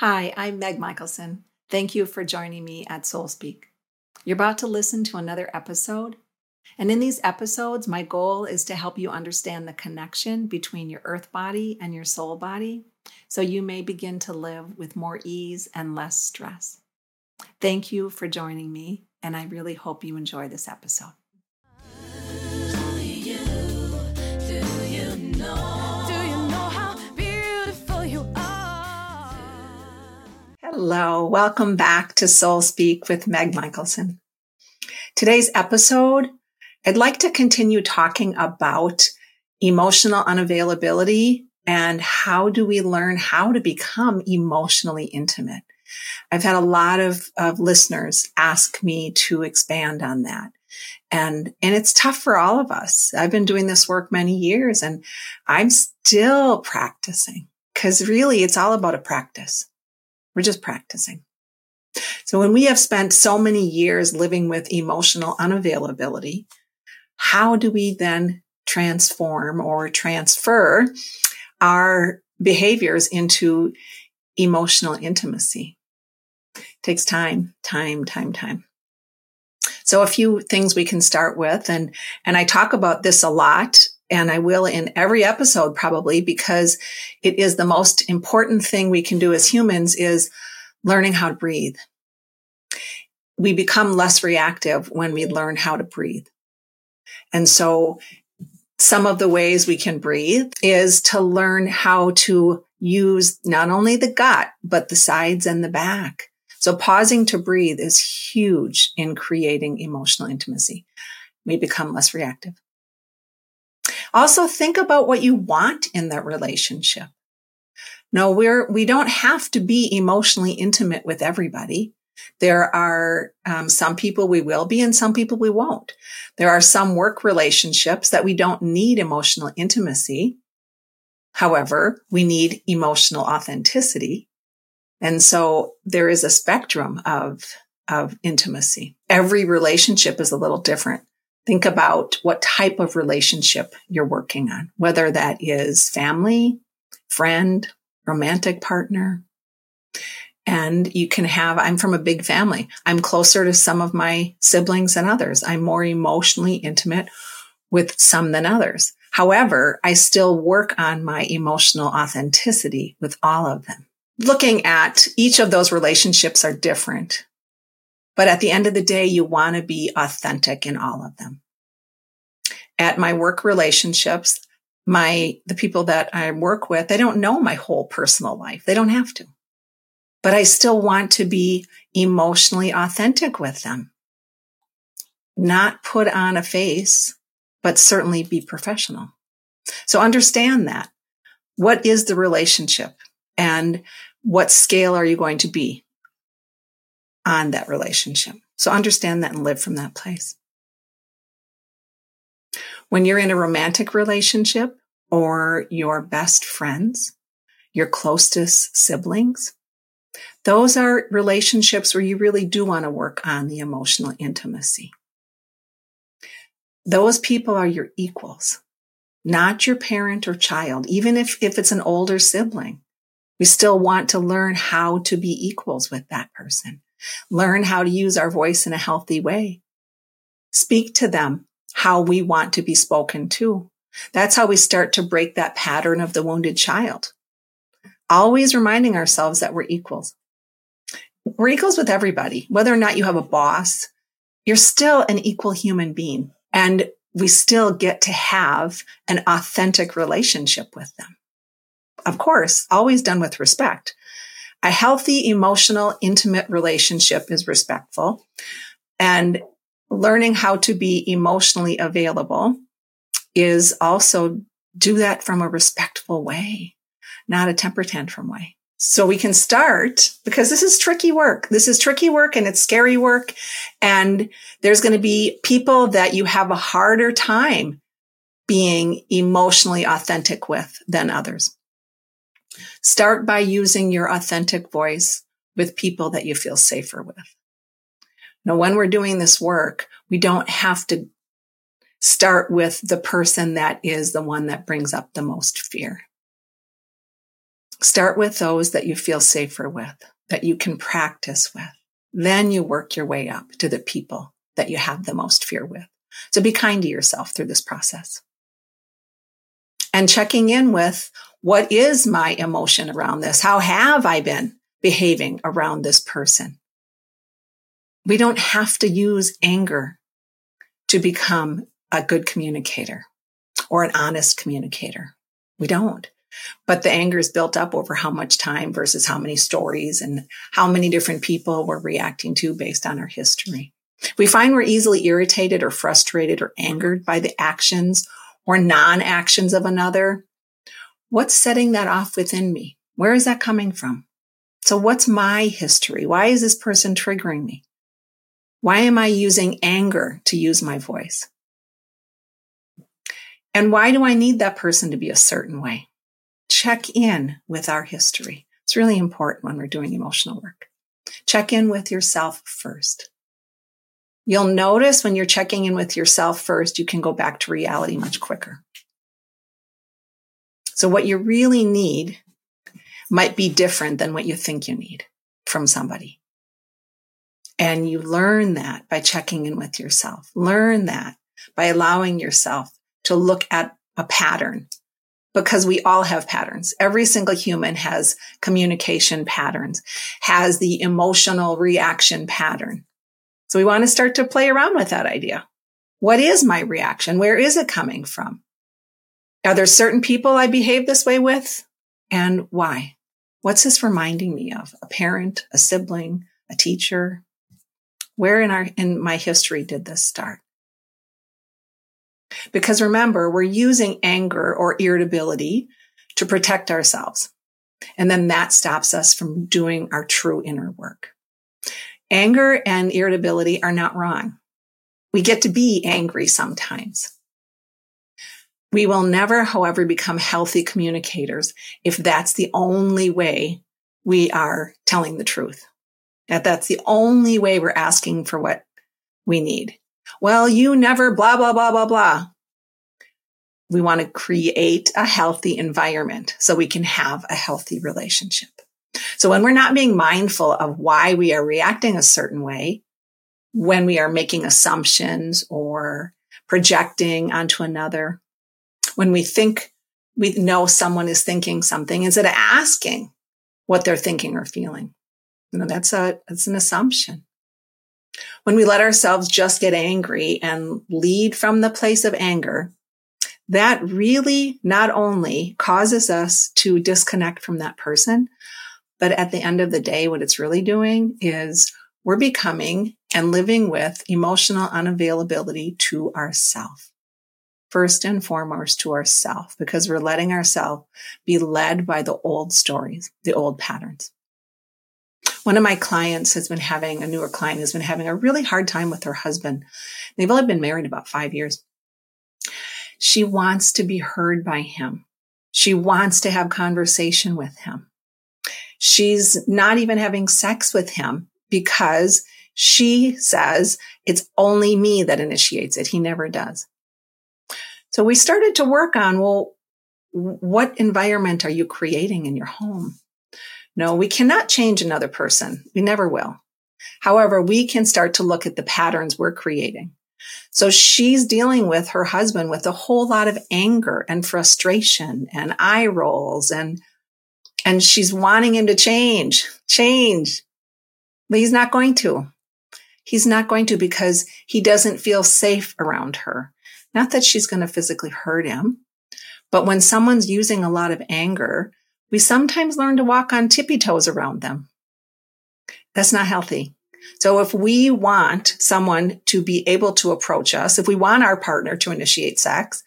Hi, I'm Meg Michaelson. Thank you for joining me at Soul Speak. You're about to listen to another episode. And in these episodes, my goal is to help you understand the connection between your earth body and your soul body so you may begin to live with more ease and less stress. Thank you for joining me, and I really hope you enjoy this episode. Hello, welcome back to Soul Speak with Meg Michaelson. Today's episode, I'd like to continue talking about emotional unavailability and how do we learn how to become emotionally intimate. I've had a lot of, of listeners ask me to expand on that. And, and it's tough for all of us. I've been doing this work many years and I'm still practicing because really it's all about a practice. We're just practicing. So when we have spent so many years living with emotional unavailability, how do we then transform or transfer our behaviors into emotional intimacy? It takes time, time, time, time. So a few things we can start with and and I talk about this a lot and I will in every episode probably because it is the most important thing we can do as humans is learning how to breathe. We become less reactive when we learn how to breathe. And so some of the ways we can breathe is to learn how to use not only the gut, but the sides and the back. So pausing to breathe is huge in creating emotional intimacy. We become less reactive. Also think about what you want in that relationship. No, we're, we don't have to be emotionally intimate with everybody. There are um, some people we will be and some people we won't. There are some work relationships that we don't need emotional intimacy. However, we need emotional authenticity. And so there is a spectrum of, of intimacy. Every relationship is a little different think about what type of relationship you're working on, whether that is family, friend, romantic partner. And you can have, I'm from a big family. I'm closer to some of my siblings than others. I'm more emotionally intimate with some than others. However, I still work on my emotional authenticity with all of them. Looking at each of those relationships are different. But at the end of the day, you want to be authentic in all of them. At my work relationships, my, the people that I work with, they don't know my whole personal life. They don't have to, but I still want to be emotionally authentic with them. Not put on a face, but certainly be professional. So understand that. What is the relationship and what scale are you going to be on that relationship. So understand that and live from that place. When you're in a romantic relationship or your best friends, your closest siblings, those are relationships where you really do want to work on the emotional intimacy. Those people are your equals, not your parent or child, even if, if it's an older sibling. We still want to learn how to be equals with that person learn how to use our voice in a healthy way. Speak to them how we want to be spoken to. That's how we start to break that pattern of the wounded child. Always reminding ourselves that we're equals. We're equals with everybody. Whether or not you have a boss, you're still an equal human being and we still get to have an authentic relationship with them. Of course, always done with respect, a healthy, emotional, intimate relationship is respectful and learning how to be emotionally available is also do that from a respectful way, not a temper tantrum way. So we can start because this is tricky work. This is tricky work and it's scary work. And there's going to be people that you have a harder time being emotionally authentic with than others. Start by using your authentic voice with people that you feel safer with. Now, when we're doing this work, we don't have to start with the person that is the one that brings up the most fear. Start with those that you feel safer with, that you can practice with. Then you work your way up to the people that you have the most fear with. So be kind to yourself through this process. And checking in with what is my emotion around this? How have I been behaving around this person? We don't have to use anger to become a good communicator or an honest communicator. We don't. But the anger is built up over how much time versus how many stories and how many different people we're reacting to based on our history. We find we're easily irritated or frustrated or angered by the actions or non-actions of another. What's setting that off within me? Where is that coming from? So what's my history? Why is this person triggering me? Why am I using anger to use my voice? And why do I need that person to be a certain way? Check in with our history. It's really important when we're doing emotional work. Check in with yourself first. You'll notice when you're checking in with yourself first, you can go back to reality much quicker. So what you really need might be different than what you think you need from somebody. And you learn that by checking in with yourself. Learn that by allowing yourself to look at a pattern because we all have patterns. Every single human has communication patterns, has the emotional reaction pattern. So we want to start to play around with that idea. What is my reaction? Where is it coming from? Are there certain people I behave this way with? And why? What's this reminding me of? A parent, a sibling, a teacher? Where in our, in my history did this start? Because remember, we're using anger or irritability to protect ourselves. And then that stops us from doing our true inner work. Anger and irritability are not wrong. We get to be angry sometimes. We will never, however, become healthy communicators if that's the only way we are telling the truth. That that's the only way we're asking for what we need. Well, you never blah, blah, blah, blah, blah. We want to create a healthy environment so we can have a healthy relationship. So when we're not being mindful of why we are reacting a certain way, when we are making assumptions or projecting onto another, when we think we know someone is thinking something instead of asking what they're thinking or feeling. You know, that's a, that's an assumption. When we let ourselves just get angry and lead from the place of anger, that really not only causes us to disconnect from that person, but at the end of the day, what it's really doing is we're becoming and living with emotional unavailability to ourself. First and foremost to ourself, because we're letting ourselves be led by the old stories, the old patterns. One of my clients has been having, a newer client has been having a really hard time with her husband. They've only been married about five years. She wants to be heard by him. She wants to have conversation with him. She's not even having sex with him because she says it's only me that initiates it. He never does. So we started to work on, well, what environment are you creating in your home? No, we cannot change another person. We never will. However, we can start to look at the patterns we're creating. So she's dealing with her husband with a whole lot of anger and frustration and eye rolls and and she's wanting him to change, change. But he's not going to. He's not going to because he doesn't feel safe around her. Not that she's going to physically hurt him, but when someone's using a lot of anger, we sometimes learn to walk on tippy toes around them. That's not healthy. So if we want someone to be able to approach us, if we want our partner to initiate sex,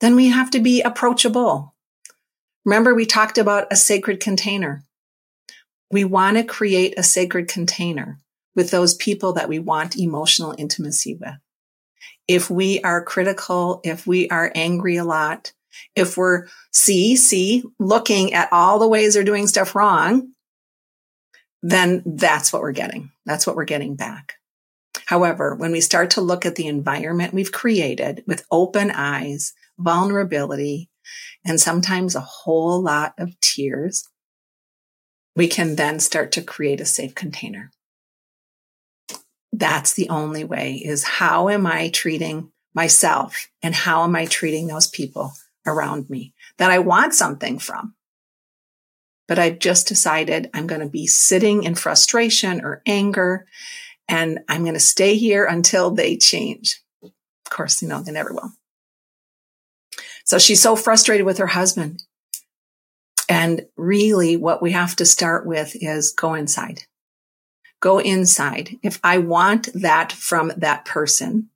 then we have to be approachable. Remember, we talked about a sacred container. We want to create a sacred container with those people that we want emotional intimacy with. If we are critical, if we are angry a lot, if we're see, see, looking at all the ways they're doing stuff wrong, then that's what we're getting. That's what we're getting back. However, when we start to look at the environment we've created with open eyes, vulnerability, and sometimes a whole lot of tears, we can then start to create a safe container. That's the only way is how am I treating myself and how am I treating those people around me that I want something from? But I've just decided I'm going to be sitting in frustration or anger and I'm going to stay here until they change. Of course, you know, they never will. So she's so frustrated with her husband. And really what we have to start with is go inside. Go inside. If I want that from that person,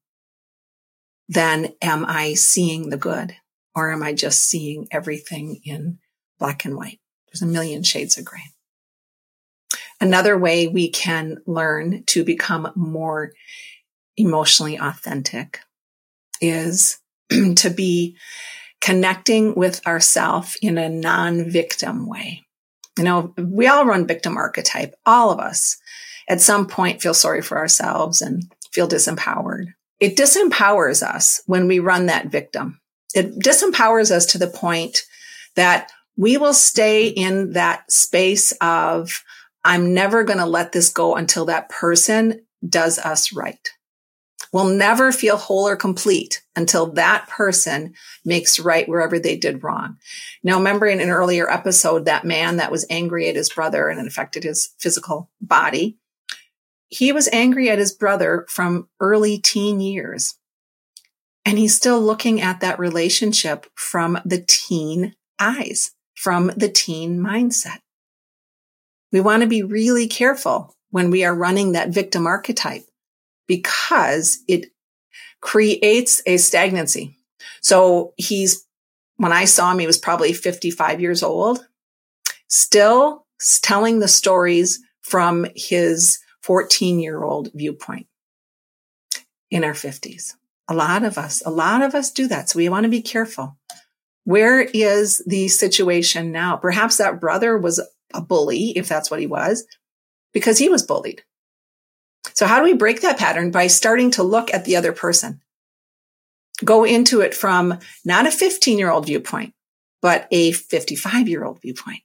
then am I seeing the good or am I just seeing everything in black and white? There's a million shades of gray. Another way we can learn to become more emotionally authentic is to be connecting with ourself in a non-victim way. You know, we all run victim archetype, all of us at some point feel sorry for ourselves and feel disempowered. It disempowers us when we run that victim. It disempowers us to the point that we will stay in that space of, I'm never going to let this go until that person does us right. We'll never feel whole or complete until that person makes right wherever they did wrong. Now, remember in an earlier episode, that man that was angry at his brother and it affected his physical body. He was angry at his brother from early teen years. And he's still looking at that relationship from the teen eyes from the teen mindset. We want to be really careful when we are running that victim archetype because it creates a stagnancy. So he's, when I saw him, he was probably 55 years old, still telling the stories from his 14 year old viewpoint in our 50s. A lot of us, a lot of us do that. So we want to be careful. Where is the situation now? Perhaps that brother was a bully, if that's what he was, because he was bullied. So how do we break that pattern? By starting to look at the other person. Go into it from not a 15 year old viewpoint, but a 55 year old viewpoint.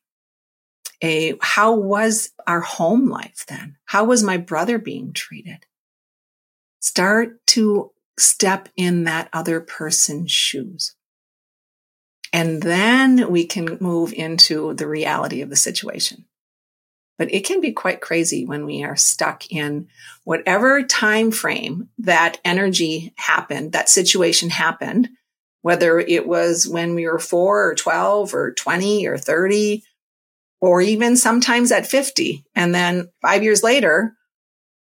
A, how was our home life then? How was my brother being treated? Start to step in that other person's shoes. And then we can move into the reality of the situation. But it can be quite crazy when we are stuck in whatever time frame that energy happened, that situation happened, whether it was when we were four or 12 or 20 or 30, or even sometimes at 50. And then five years later,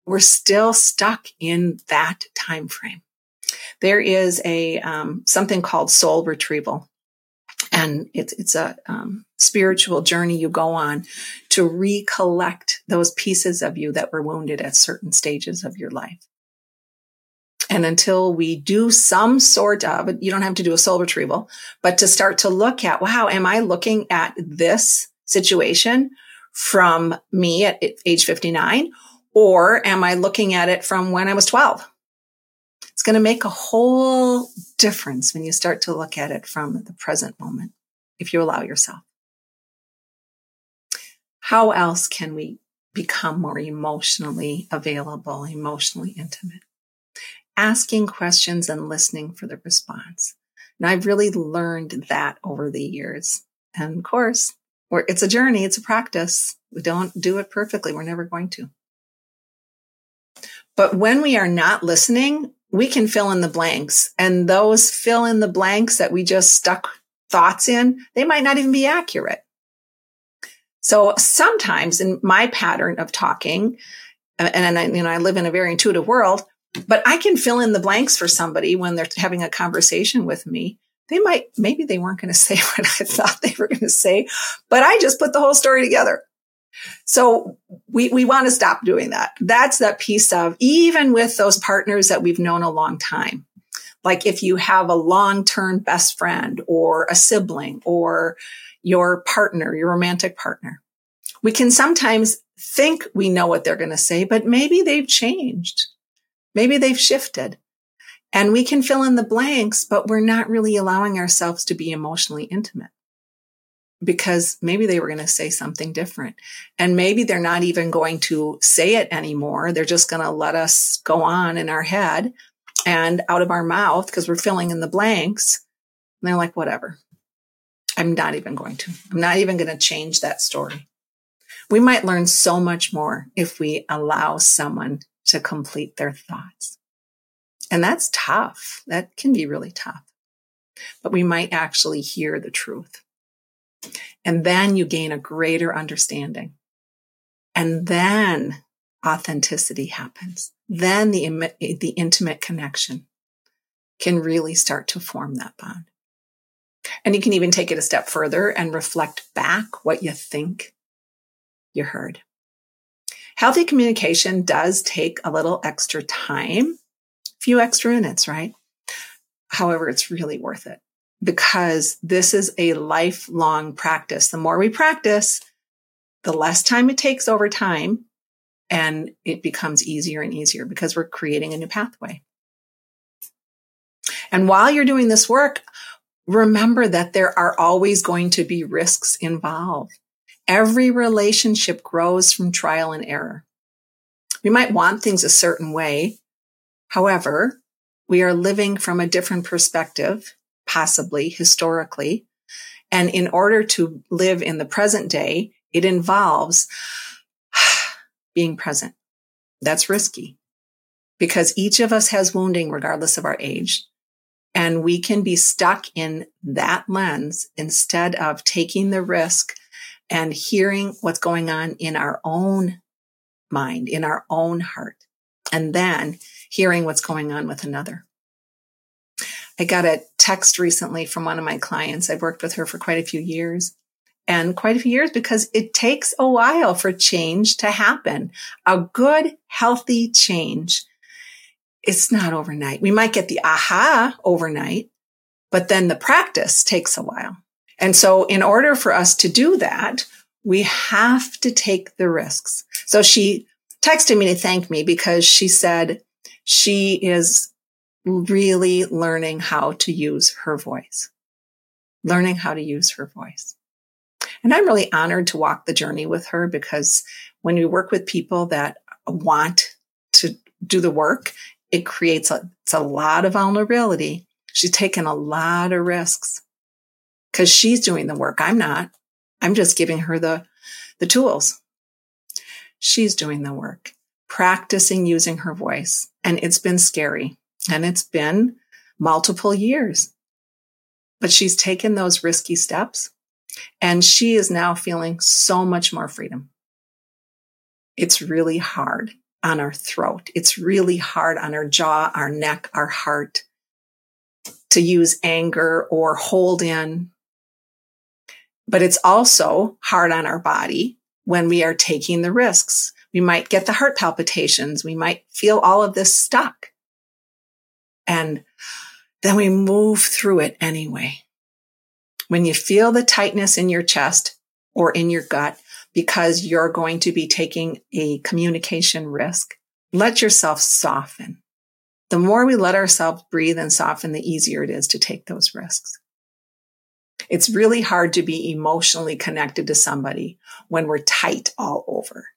we're still stuck in that time frame. There is a um, something called soul retrieval and it's it's a um, spiritual journey you go on to recollect those pieces of you that were wounded at certain stages of your life. And until we do some sort of, you don't have to do a soul retrieval, but to start to look at, wow, am I looking at this situation from me at age 59? Or am I looking at it from when I was 12? It's going to make a whole difference when you start to look at it from the present moment, if you allow yourself. How else can we become more emotionally available, emotionally intimate? Asking questions and listening for the response. And I've really learned that over the years. And of course, it's a journey. It's a practice. We don't do it perfectly. We're never going to. But when we are not listening, we can fill in the blanks and those fill in the blanks that we just stuck thoughts in, they might not even be accurate. So sometimes in my pattern of talking, and I, you know, I live in a very intuitive world, but I can fill in the blanks for somebody when they're having a conversation with me. They might, maybe they weren't going to say what I thought they were going to say, but I just put the whole story together. So we, we want to stop doing that. That's that piece of even with those partners that we've known a long time. Like if you have a long-term best friend or a sibling or your partner, your romantic partner, we can sometimes think we know what they're going to say, but maybe they've changed. Maybe they've shifted and we can fill in the blanks, but we're not really allowing ourselves to be emotionally intimate. because maybe they were going to say something different. And maybe they're not even going to say it anymore. They're just going to let us go on in our head and out of our mouth because we're filling in the blanks. And they're like, whatever. I'm not even going to. I'm not even going to change that story. We might learn so much more if we allow someone to complete their thoughts. And that's tough. That can be really tough. But we might actually hear the truth. And then you gain a greater understanding. And then authenticity happens. Then the, the intimate connection can really start to form that bond. And you can even take it a step further and reflect back what you think you heard. Healthy communication does take a little extra time, a few extra minutes, right? However, it's really worth it because this is a lifelong practice. The more we practice, the less time it takes over time and it becomes easier and easier because we're creating a new pathway. And while you're doing this work, remember that there are always going to be risks involved. Every relationship grows from trial and error. We might want things a certain way. However, we are living from a different perspective, possibly historically. And in order to live in the present day, it involves being present. That's risky because each of us has wounding regardless of our age. And we can be stuck in that lens instead of taking the risk and hearing what's going on in our own mind, in our own heart, and then hearing what's going on with another. I got a text recently from one of my clients. I've worked with her for quite a few years and quite a few years because it takes a while for change to happen. A good, healthy change. It's not overnight. We might get the aha overnight, but then the practice takes a while. And so in order for us to do that, we have to take the risks. So she texted me to thank me because she said she is really learning how to use her voice, learning how to use her voice. And I'm really honored to walk the journey with her because when we work with people that want to do the work, it creates a, it's a lot of vulnerability. She's taken a lot of risks because she's doing the work. I'm not. I'm just giving her the, the tools. She's doing the work, practicing using her voice. And it's been scary and it's been multiple years, but she's taken those risky steps and she is now feeling so much more freedom. It's really hard on our throat. It's really hard on our jaw, our neck, our heart to use anger or hold in but it's also hard on our body when we are taking the risks. We might get the heart palpitations. We might feel all of this stuck. And then we move through it anyway. When you feel the tightness in your chest or in your gut because you're going to be taking a communication risk, let yourself soften. The more we let ourselves breathe and soften, the easier it is to take those risks. It's really hard to be emotionally connected to somebody when we're tight all over.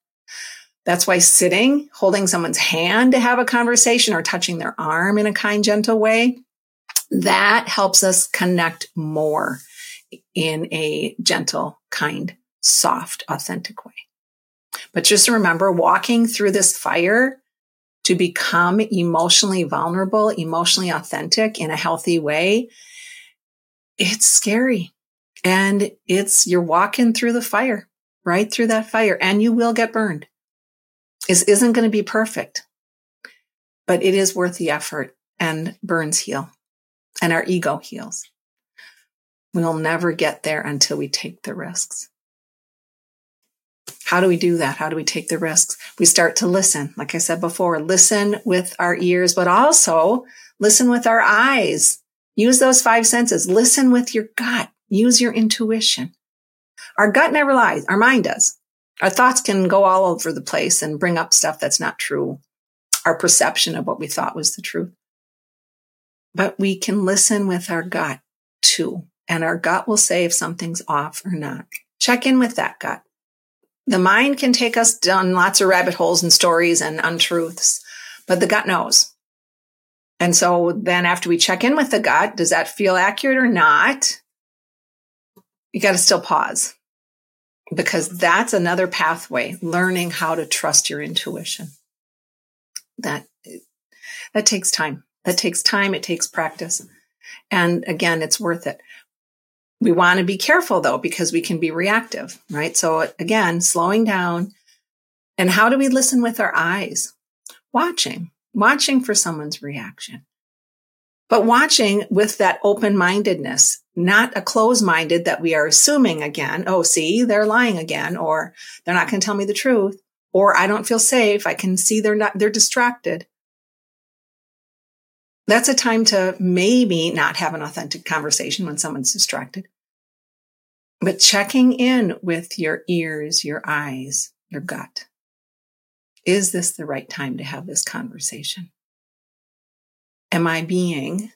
That's why sitting, holding someone's hand to have a conversation or touching their arm in a kind, gentle way, that helps us connect more in a gentle, kind, soft, authentic way. But just remember walking through this fire to become emotionally vulnerable, emotionally authentic in a healthy way it's scary and it's, you're walking through the fire, right through that fire and you will get burned. This isn't going to be perfect, but it is worth the effort and burns heal and our ego heals. We'll never get there until we take the risks. How do we do that? How do we take the risks? We start to listen. Like I said before, listen with our ears, but also listen with our eyes Use those five senses. Listen with your gut. Use your intuition. Our gut never lies. Our mind does. Our thoughts can go all over the place and bring up stuff that's not true. Our perception of what we thought was the truth. But we can listen with our gut too. and our gut will say if something's off or not. Check in with that gut. The mind can take us down lots of rabbit holes and stories and untruths, but the gut knows. And so then after we check in with the gut, does that feel accurate or not? You got to still pause because that's another pathway, learning how to trust your intuition. That, that takes time. That takes time. It takes practice. And again, it's worth it. We want to be careful though, because we can be reactive, right? So again, slowing down. And how do we listen with our eyes? Watching, watching for someone's reaction, but watching with that open mindedness, not a closed minded that we are assuming again. Oh, see, they're lying again, or they're not going to tell me the truth, or I don't feel safe. I can see they're not, they're distracted. That's a time to maybe not have an authentic conversation when someone's distracted. But checking in with your ears, your eyes, your gut. Is this the right time to have this conversation? Am I being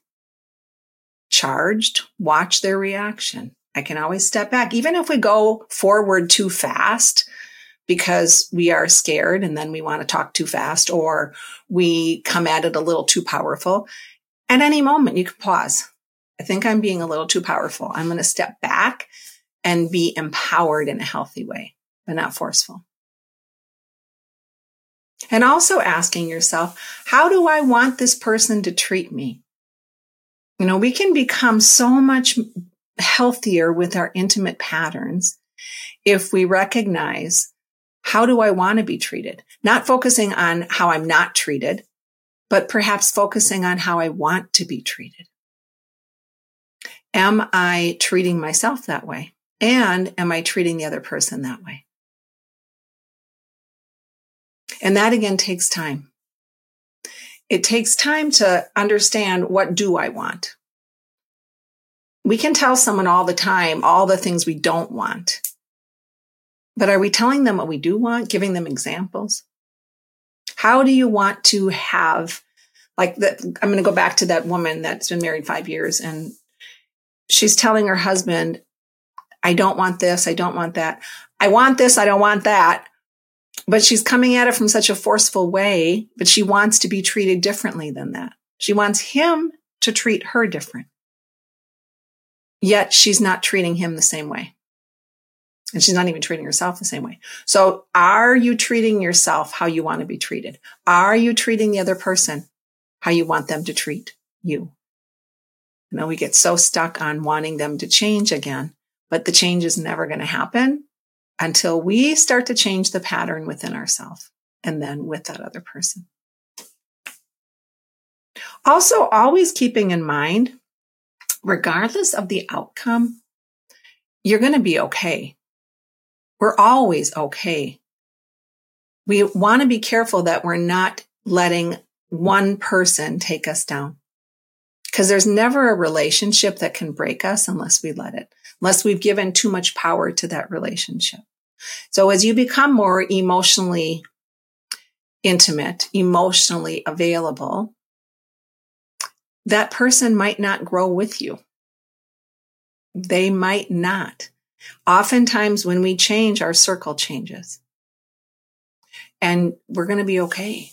charged? Watch their reaction. I can always step back. Even if we go forward too fast, because we are scared and then we want to talk too fast or we come at it a little too powerful. At any moment, you can pause. I think I'm being a little too powerful. I'm going to step back and be empowered in a healthy way, but not forceful. And also asking yourself, how do I want this person to treat me? You know, we can become so much healthier with our intimate patterns if we recognize how do I want to be treated? Not focusing on how I'm not treated, but perhaps focusing on how I want to be treated. Am I treating myself that way? And am I treating the other person that way? And that again takes time. It takes time to understand what do I want? We can tell someone all the time all the things we don't want. But are we telling them what we do want, giving them examples? How do you want to have, like, the, I'm going to go back to that woman that's been married five years and she's telling her husband, I don't want this. I don't want that. I want this. I don't want that. But she's coming at it from such a forceful way, but she wants to be treated differently than that. She wants him to treat her different. Yet she's not treating him the same way. And she's not even treating herself the same way. So are you treating yourself how you want to be treated? Are you treating the other person how you want them to treat you? You know, we get so stuck on wanting them to change again, but the change is never going to happen until we start to change the pattern within ourselves and then with that other person. Also, always keeping in mind, regardless of the outcome, you're going to be okay. We're always okay. We want to be careful that we're not letting one person take us down. Because there's never a relationship that can break us unless we let it, unless we've given too much power to that relationship. So as you become more emotionally intimate, emotionally available, that person might not grow with you. They might not. Oftentimes, when we change, our circle changes. And we're going to be okay.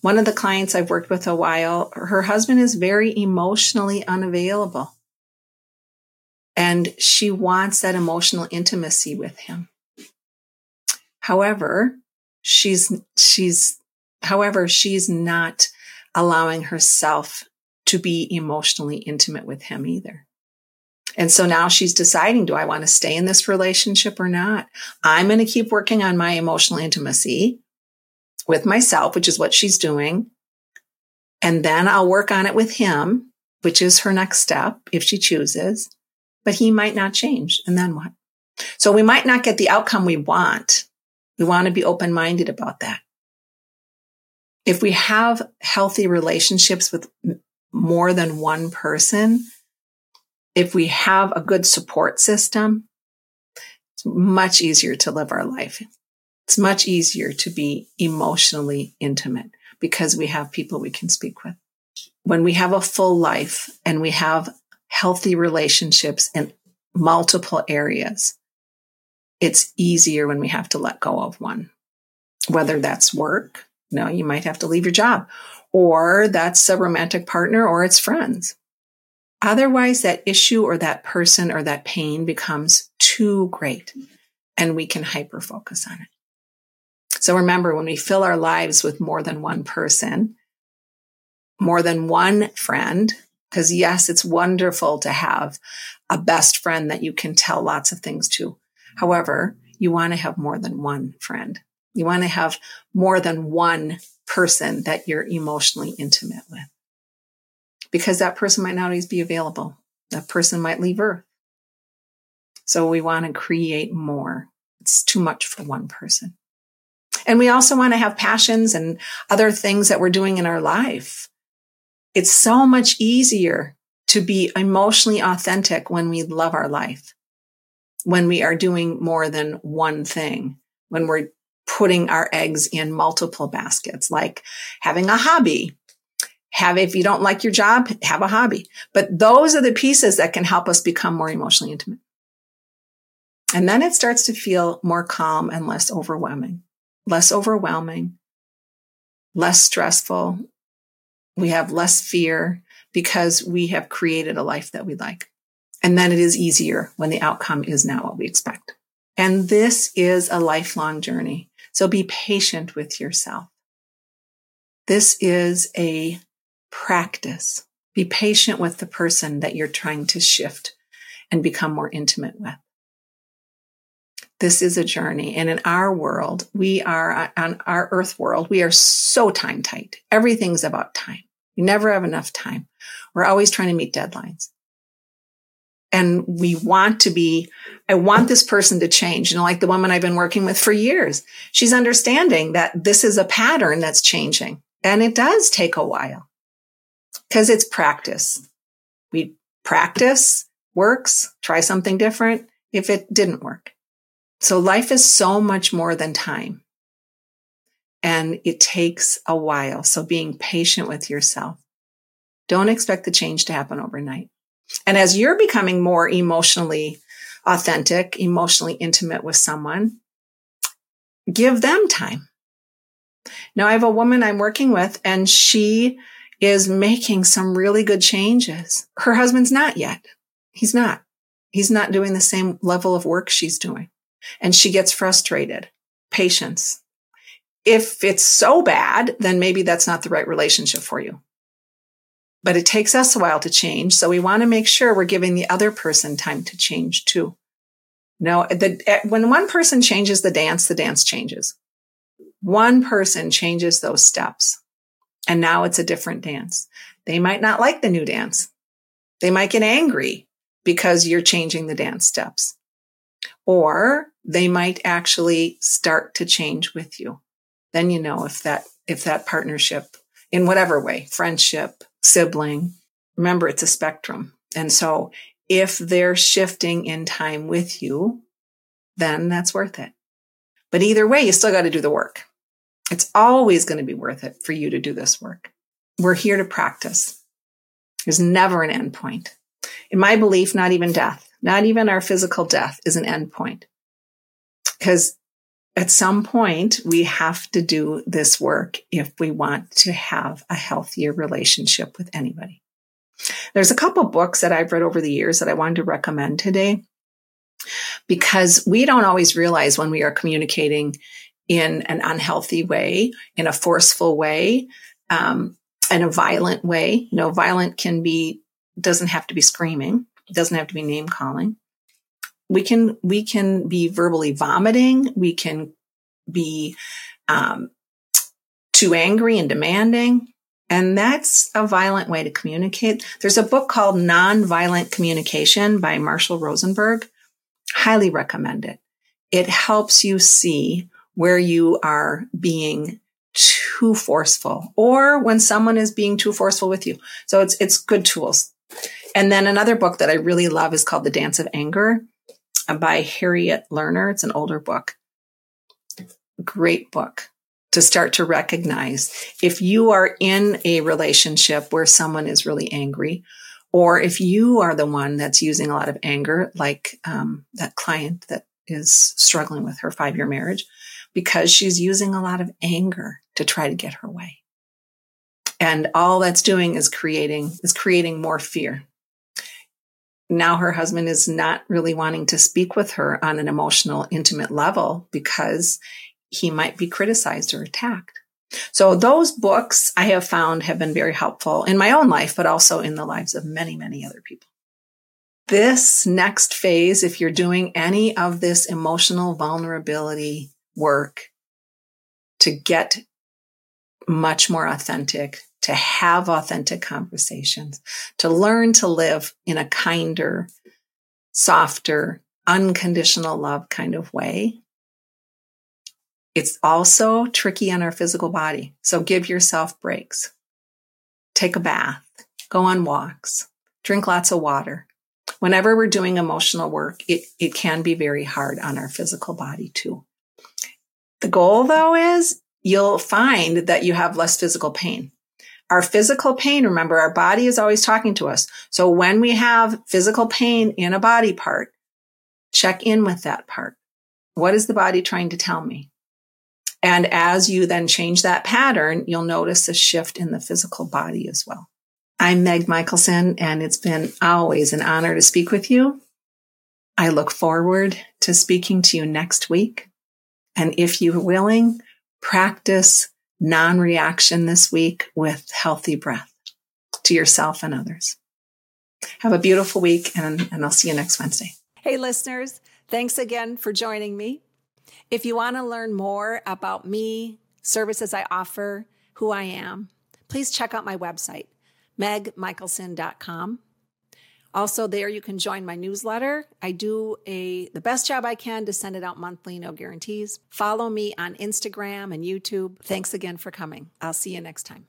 One of the clients I've worked with a while, her husband is very emotionally unavailable. And she wants that emotional intimacy with him. However, she's, she's, however, she's not allowing herself to be emotionally intimate with him either. And so now she's deciding, do I want to stay in this relationship or not? I'm going to keep working on my emotional intimacy with myself, which is what she's doing. And then I'll work on it with him, which is her next step if she chooses, but he might not change. And then what? So we might not get the outcome we want. We want to be open minded about that. If we have healthy relationships with more than one person, if we have a good support system, it's much easier to live our life. It's much easier to be emotionally intimate because we have people we can speak with. When we have a full life and we have healthy relationships in multiple areas, it's easier when we have to let go of one, whether that's work. You No, you might have to leave your job or that's a romantic partner or it's friends. Otherwise, that issue or that person or that pain becomes too great and we can hyper focus on it. So remember, when we fill our lives with more than one person, more than one friend, because yes, it's wonderful to have a best friend that you can tell lots of things to. However, you want to have more than one friend. You want to have more than one person that you're emotionally intimate with because that person might not always be available. That person might leave Earth. So we want to create more. It's too much for one person. And we also want to have passions and other things that we're doing in our life. It's so much easier to be emotionally authentic when we love our life, when we are doing more than one thing, when we're putting our eggs in multiple baskets, like having a hobby. Have, if you don't like your job, have a hobby. But those are the pieces that can help us become more emotionally intimate. And then it starts to feel more calm and less overwhelming, less overwhelming, less stressful. We have less fear because we have created a life that we like. And then it is easier when the outcome is not what we expect. And this is a lifelong journey. So be patient with yourself. This is a practice. Be patient with the person that you're trying to shift and become more intimate with. This is a journey. And in our world, we are on our earth world, we are so time tight. Everything's about time. You never have enough time. We're always trying to meet deadlines and we want to be, I want this person to change. You know, like the woman I've been working with for years. She's understanding that this is a pattern that's changing and it does take a while because it's practice. We practice works, try something different if it didn't work. So life is so much more than time and it takes a while. So being patient with yourself. Don't expect the change to happen overnight. And as you're becoming more emotionally authentic, emotionally intimate with someone, give them time. Now I have a woman I'm working with and she is making some really good changes. Her husband's not yet. He's not. He's not doing the same level of work she's doing. And she gets frustrated. Patience. If it's so bad, then maybe that's not the right relationship for you but it takes us a while to change. So we want to make sure we're giving the other person time to change too. No, the, eh, when one person changes the dance, the dance changes. One person changes those steps and now it's a different dance. They might not like the new dance. They might get angry because you're changing the dance steps or they might actually start to change with you. Then you know if that, if that partnership in whatever way, friendship, sibling. Remember, it's a spectrum. And so if they're shifting in time with you, then that's worth it. But either way, you still got to do the work. It's always going to be worth it for you to do this work. We're here to practice. There's never an end point. In my belief, not even death, not even our physical death is an end point. Because at some point, we have to do this work if we want to have a healthier relationship with anybody. There's a couple books that I've read over the years that I wanted to recommend today because we don't always realize when we are communicating in an unhealthy way, in a forceful way, um, in a violent way. You know, violent can be, doesn't have to be screaming. Doesn't have to be name calling. We can we can be verbally vomiting. We can be um, too angry and demanding. And that's a violent way to communicate. There's a book called nonviolent communication by marshall rosenberg. Highly recommend it. It helps you see where you are being too forceful or when someone is being too forceful with you so it's it's good tools and then another book that i really love is called the dance of anger by Harriet Lerner. It's an older book. Great book to start to recognize if you are in a relationship where someone is really angry Or if you are the one that's using a lot of anger, like um, that client that is struggling with her five year marriage, because she's using a lot of anger to try to get her way. And all that's doing is creating, is creating more fear. Now her husband is not really wanting to speak with her on an emotional, intimate level because he might be criticized or attacked. So those books I have found have been very helpful in my own life, but also in the lives of many, many other people. This next phase, if you're doing any of this emotional vulnerability work to get much more authentic, to have authentic conversations, to learn to live in a kinder, softer, unconditional love kind of way, it's also tricky on our physical body. So give yourself breaks. Take a bath, go on walks, drink lots of water. Whenever we're doing emotional work, it, it can be very hard on our physical body too. The goal though is you'll find that you have less physical pain. Our physical pain, remember, our body is always talking to us. So when we have physical pain in a body part, check in with that part. What is the body trying to tell me? And as you then change that pattern, you'll notice a shift in the physical body as well. I'm Meg Michaelson, and it's been always an honor to speak with you. I look forward to speaking to you next week. And if you're willing, practice non reaction this week with healthy breath to yourself and others. Have a beautiful week, and, and I'll see you next Wednesday. Hey, listeners, thanks again for joining me. If you want to learn more about me, services I offer, who I am, please check out my website, megmichaelson.com. Also, there you can join my newsletter. I do a the best job I can to send it out monthly, no guarantees. Follow me on Instagram and YouTube. Thanks again for coming. I'll see you next time.